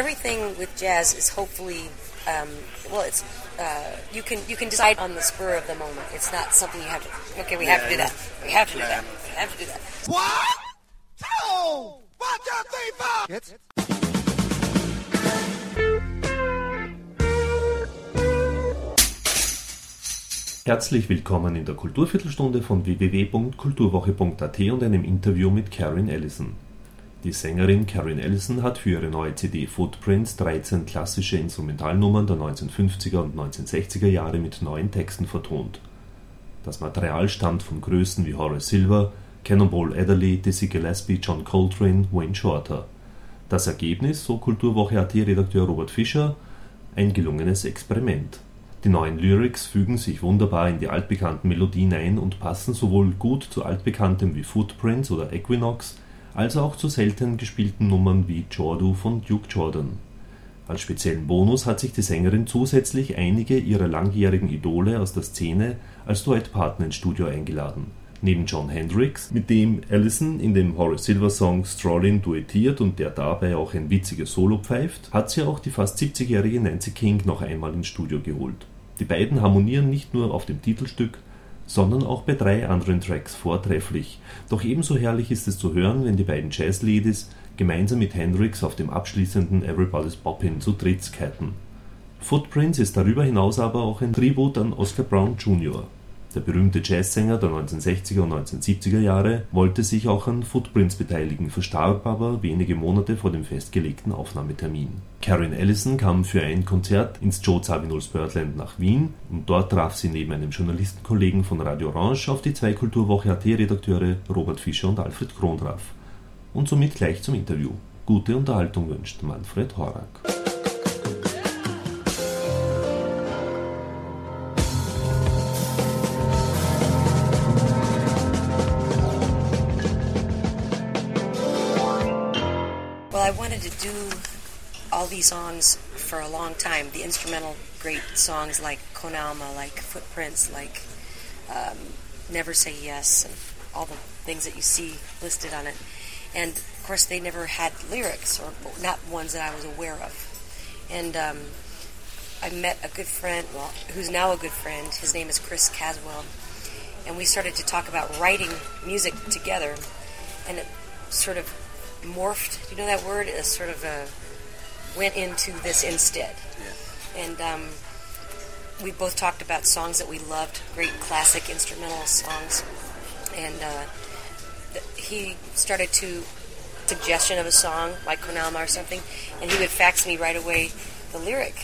everything with jazz is hopefully um, well, it's uh, you can you can decide on the spur of the moment. It's not something you have to. Okay, we have to do that. We have to do that. We have to do that. One, two, one, two, three, four. Jetzt. Herzlich willkommen in der Kulturviertelstunde von www.kulturwoche.at und einem Interview mit Karen Ellison. Die Sängerin Karen Ellison hat für ihre neue CD Footprints 13 klassische Instrumentalnummern der 1950er und 1960er Jahre mit neuen Texten vertont. Das Material stammt von Größen wie Horace Silver, Cannonball Adderley, Dizzy Gillespie, John Coltrane, Wayne Shorter. Das Ergebnis, so Kulturwoche AT-Redakteur Robert Fischer, ein gelungenes Experiment. Die neuen Lyrics fügen sich wunderbar in die altbekannten Melodien ein und passen sowohl gut zu altbekanntem wie Footprints oder Equinox als auch zu selten gespielten Nummern wie Jordu von Duke Jordan. Als speziellen Bonus hat sich die Sängerin zusätzlich einige ihrer langjährigen Idole aus der Szene als Duettpartner ins Studio eingeladen. Neben John Hendricks, mit dem Allison in dem Horace Silver Song Strollin duettiert und der dabei auch ein witziges Solo pfeift, hat sie auch die fast 70-jährige Nancy King noch einmal ins Studio geholt. Die beiden harmonieren nicht nur auf dem Titelstück, sondern auch bei drei anderen Tracks vortrefflich. Doch ebenso herrlich ist es zu hören, wenn die beiden Jazz-Ladies gemeinsam mit Hendrix auf dem abschließenden Everybody's Poppin' zu dritt skaten. Footprints ist darüber hinaus aber auch ein Tribut an Oscar Brown Jr. Der berühmte Jazzsänger der 1960er und 1970er Jahre wollte sich auch an Footprints beteiligen, verstarb aber wenige Monate vor dem festgelegten Aufnahmetermin. Karen Ellison kam für ein Konzert ins Joe Zawinul's Birdland nach Wien und dort traf sie neben einem Journalistenkollegen von Radio Orange auf die zwei Kulturwoche AT-Redakteure Robert Fischer und Alfred Kronraff. Und somit gleich zum Interview. Gute Unterhaltung wünscht Manfred Horak. These songs for a long time. The instrumental great songs like Con Alma, like Footprints, like um, Never Say Yes, and all the things that you see listed on it. And of course, they never had lyrics, or not ones that I was aware of. And um, I met a good friend, well, who's now a good friend. His name is Chris Caswell. And we started to talk about writing music together. And it sort of morphed, you know that word? As sort of a went into this instead. Yeah. And um, we both talked about songs that we loved, great classic instrumental songs. And uh, th- he started to suggestion of a song like Con Alma or something, and he would fax me right away the lyric,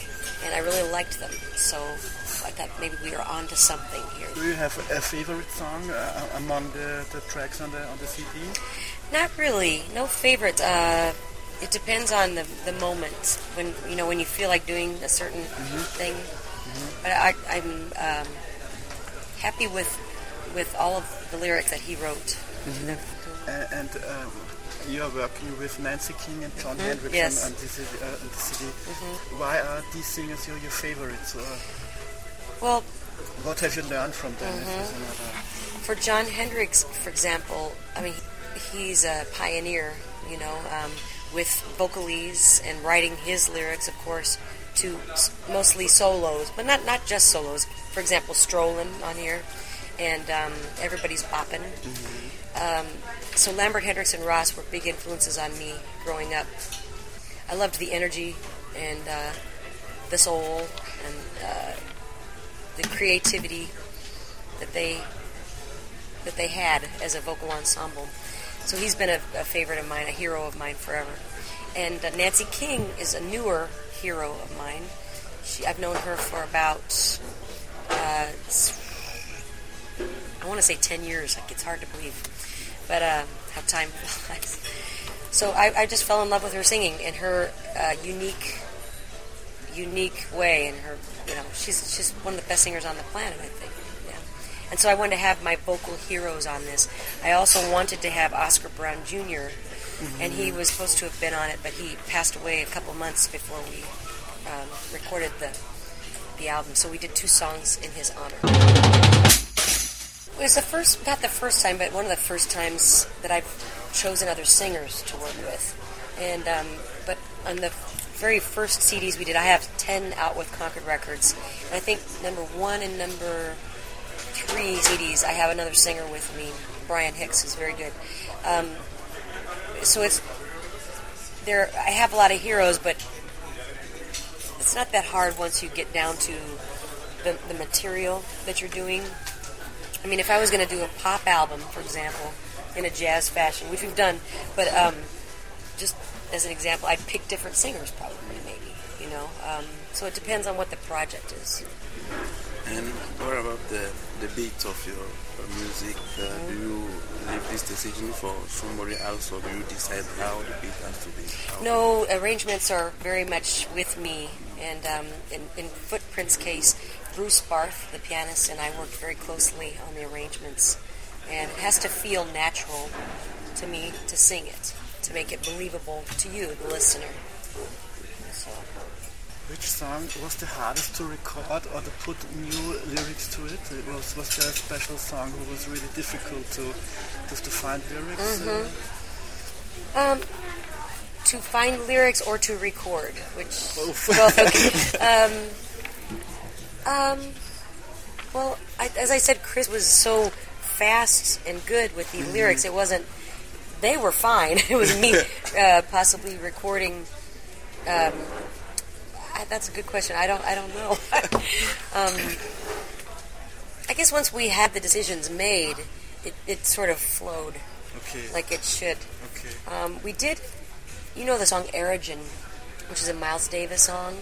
and I really liked them. So I thought maybe we were on to something here. Do you have a favorite song uh, among the, the tracks on the on the CD? Not really. No favorite. Uh, it depends on the, the moment when you know when you feel like doing a certain mm-hmm. thing. Mm-hmm. But I, am um, happy with with all of the lyrics that he wrote. Mm-hmm. Uh, and um, you are working with Nancy King and Jon mm-hmm. Hendricks yes. on, this, uh, on the CD. Mm-hmm. Why are these singers your, your favorites? Or well, what have you learned from them? Mm-hmm. For Jon Hendricks, for example, I mean, he's a pioneer. You know. Um, with vocalese and writing his lyrics, of course, to mostly solos, but not not just solos. For example, "Strolling" on here, and um, "Everybody's Bopping." Mm-hmm. Um, so Lambert Hendricks and Ross were big influences on me growing up. I loved the energy and uh, the soul and uh, the creativity that they that they had as a vocal ensemble. So he's been a, a favorite of mine, a hero of mine forever. And uh, Nancy King is a newer hero of mine. She, I've known her for about, uh, I want to say 10 years. Like, it's hard to believe. But uh, how time flies. So I, I, just fell in love with her singing and her uh, unique, unique way. And her, you know, she's she's one of the best singers on the planet, I think. And so I wanted to have my vocal heroes on this. I also wanted to have Oscar Brown Jr., mm-hmm. and he was supposed to have been on it, but he passed away a couple months before we um, recorded the, the album. So we did two songs in his honor. It was the first, not the first time, but one of the first times that I've chosen other singers to work with. And um, but on the very first CDs we did, I have 10 out with Concord Records. And I think number one and number three CDs, I have another singer with me, Brian Hicks, who's very good. Um, so it's there. I have a lot of heroes, but it's not that hard once you get down to the, the material that you're doing. I mean, if I was going to do a pop album, for example, in a jazz fashion, which we've done, but um, just as an example, I'd pick different singers probably, maybe, you know. Um, so it depends on what the project is. And what about the, the beat of your music? Uh. Do you leave this decision for somebody else or do you decide how the beat has to be? No, arrangements are very much with me. And um, in, in Footprint's case, Bruce Barth, the pianist, and I worked very closely on the arrangements. And it has to feel natural to me to sing it to make it believable to you, the listener. Which song was the hardest to record or to put new lyrics to it? it was, was there a special song that was really difficult to just to find lyrics? Mm-hmm. Um, to find lyrics or to record, which both. both okay. um, um, well, I, as I said, Chris was so fast and good with the mm-hmm. lyrics. It wasn't they were fine. It was me uh, possibly recording. Um, I, that's a good question. I don't. I don't know. um, I guess once we had the decisions made, it, it sort of flowed. Okay. Like it should. Okay. Um, we did. You know the song Erogen, which is a Miles Davis song.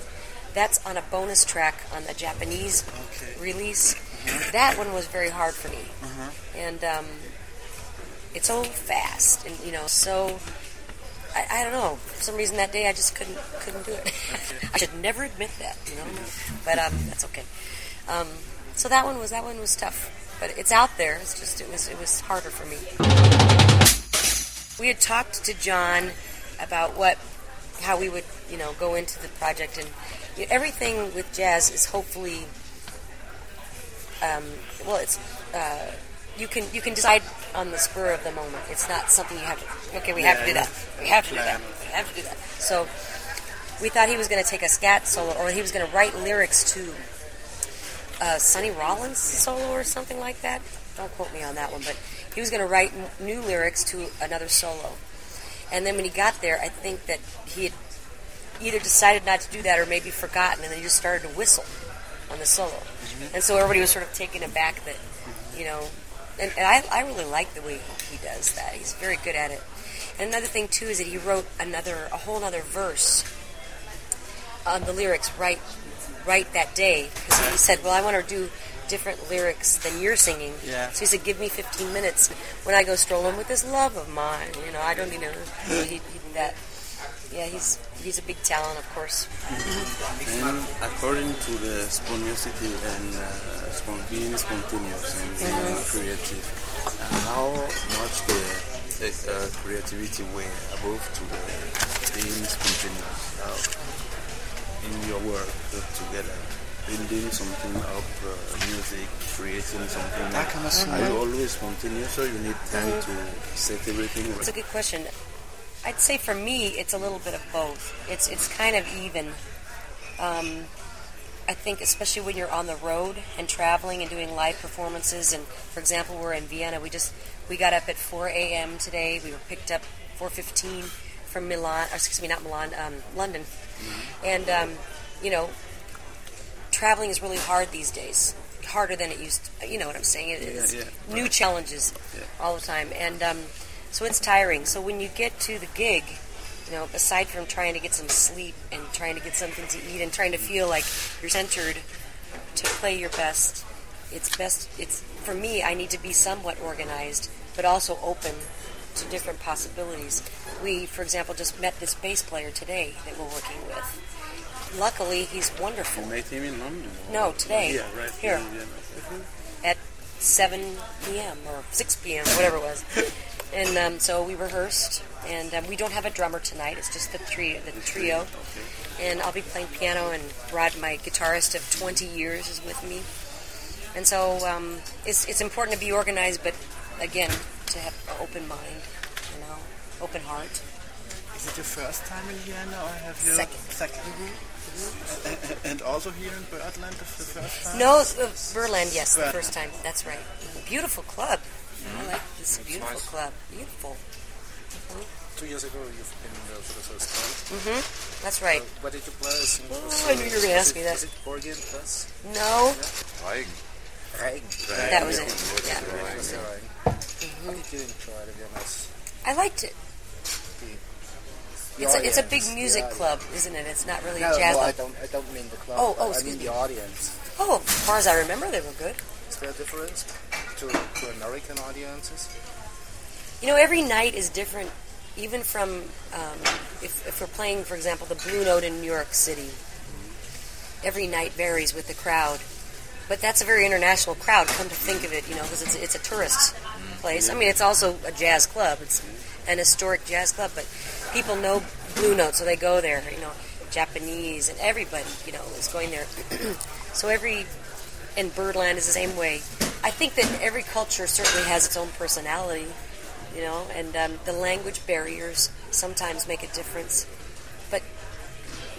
That's on a bonus track on the Japanese okay. release. Uh-huh. That one was very hard for me. Uh-huh. And um, it's so fast and you know so I, I don't know. For some reason that day I just couldn't couldn't do it. I should never admit that you know? But um, that's okay. Um, so that one was that one was tough. But it's out there. It's just it was it was harder for me. We had talked to Jon about what how we would you know go into the project. And you know, everything with jazz is hopefully um, well it's uh, you can you can decide on the spur of the moment. It's not something you have to. Okay, we have to do that. We have to do that. We have to do that. So we thought he was going to take a scat solo, or he was going to write lyrics to uh, Sonny Rollins solo or something like that. Don't quote me on that one, but he was going to write n- new lyrics to another solo. And then when he got there, I think that he had either decided not to do that or maybe forgotten, and then he just started to whistle on the solo. Mm-hmm. And so everybody was sort of taken aback that, you know, and, and I, I really like the way he does that. He's very good at it. And another thing too is that he wrote another, a whole other verse on the lyrics right, right that day because he said, "Well, I want to do different lyrics than you're singing." Yeah. So he said, "Give me 15 minutes when I go strolling with this love of mine." You know, I don't need to. He, he did that. Yeah, he's he's a big talent, of course. And according to the spontaneity and uh, being spontaneous and being mm-hmm. creative, uh, how much the, the uh, creativity way above to the being spontaneous uh, in your work together? building something up, uh, music, creating something. That kind of Are you always spontaneous, so you need time mm-hmm. to set everything right? It's a good question. I'd say for me, it's a little bit of both. It's it's kind of even. Um, I think especially when you're on the road and traveling and doing live performances, and for example, we're in Vienna. We just we got up at 4 a.m. today. We were picked up 4:15 from Milan. Or excuse me, not Milan, um, London. Mm-hmm. And um, you know, traveling is really hard these days. Harder than it used. To, you know what I'm saying? It is yeah, yeah. new challenges yeah. all the time, and um, so it's tiring. So when you get to the gig, you know, aside from trying to get some sleep and trying to get something to eat and trying to feel like you're centered to play your best, it's best. It's for me. I need to be somewhat organized, but also open to different possibilities. We, for example, just met this bass player today that we're working with. Luckily, he's wonderful. You met him in London? No, today. Yeah, right here. At 7 p.m. or 6 p.m. whatever it was. And um, so we rehearsed, and um, we don't have a drummer tonight. It's just the trio. The trio. And I'll be playing piano, and Rod, my guitarist of 20 years, is with me. And so um, it's it's important to be organized, but again, to have an open mind, you know, open heart. Is it your first time in Vienna or have you Second. 2nd Mm-hmm. And also here in Birdland the first time? No, uh, Berlin, yes, the first time. That's right. Beautiful club. I like this beautiful club. Beautiful. Two years ago, you've been there for the first time. hmm That's right. Uh, what did you play? Oh, I knew you were gonna was ask it- me that. Was it Borgian Plus? No, Reigen. Reigen. that was it. Yeah. That was the Reigen. How did you enjoy the Vienna's? I liked it. The It's a, it's a big music the club, isn't it? It's not really No, a jazz no, I club. don't. I don't mean the club. Oh, oh, I excuse mean me. the audience. Oh, as far as I remember, they were good. Is there a difference to, to American audiences? You know, every night is different, even from um, if, if we're playing, for example, the Blue Note in New York City. Every night varies with the crowd, but that's a very international crowd. Come to think of it, you know, because it's it's a tourist place. I mean, it's also a jazz club. It's an historic jazz club, but people know Blue Note, so they go there. You know, Japanese and everybody, you know, is going there. so every and Birdland is the same way. I think that every culture certainly has its own personality, you know, and um, the language barriers sometimes make a difference. But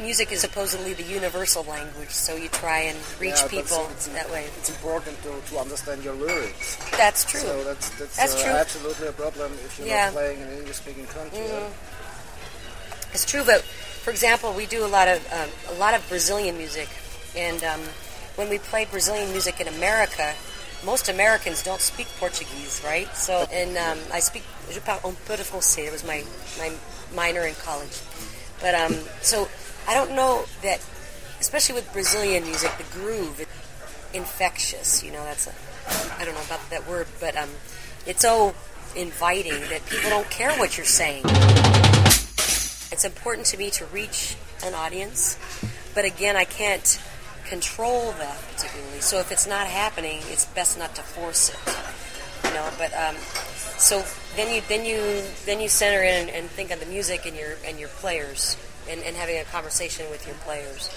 music is supposedly the universal language, so you try and reach Yeah, people it's- that way. It's important to, to understand your lyrics. That's true. So that's that's, That's uh, true. absolutely a problem if you're Yeah. not playing in an English-speaking country. It's true, but for example, we do a lot of um, a lot of Brazilian music, and um, when we play Brazilian music in America, most Americans don't speak Portuguese, right? So, and um, I speak je parle un peu de français. It was my my minor in college, but um, so I don't know that, especially with Brazilian music, the groove, infectious. You know, that's I don't know about that word, but um, it's so inviting that people don't care what you're saying. It's important to me to reach an audience, but again, I can't control that particularly. So if it's not happening, it's best not to force it. You know, but um, so then you then you then you center in and think of the music and your and your players and, and having a conversation with your players.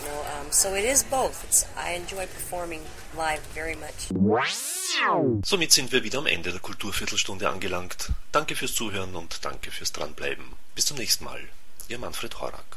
You know, um, so it is both. It's I enjoy performing live very much. Somit sind wir wieder am Ende der Kulturviertelstunde angelangt. Danke fürs Zuhören und danke fürs Dranbleiben. Bis zum nächsten Mal. Ihr Manfred Horak.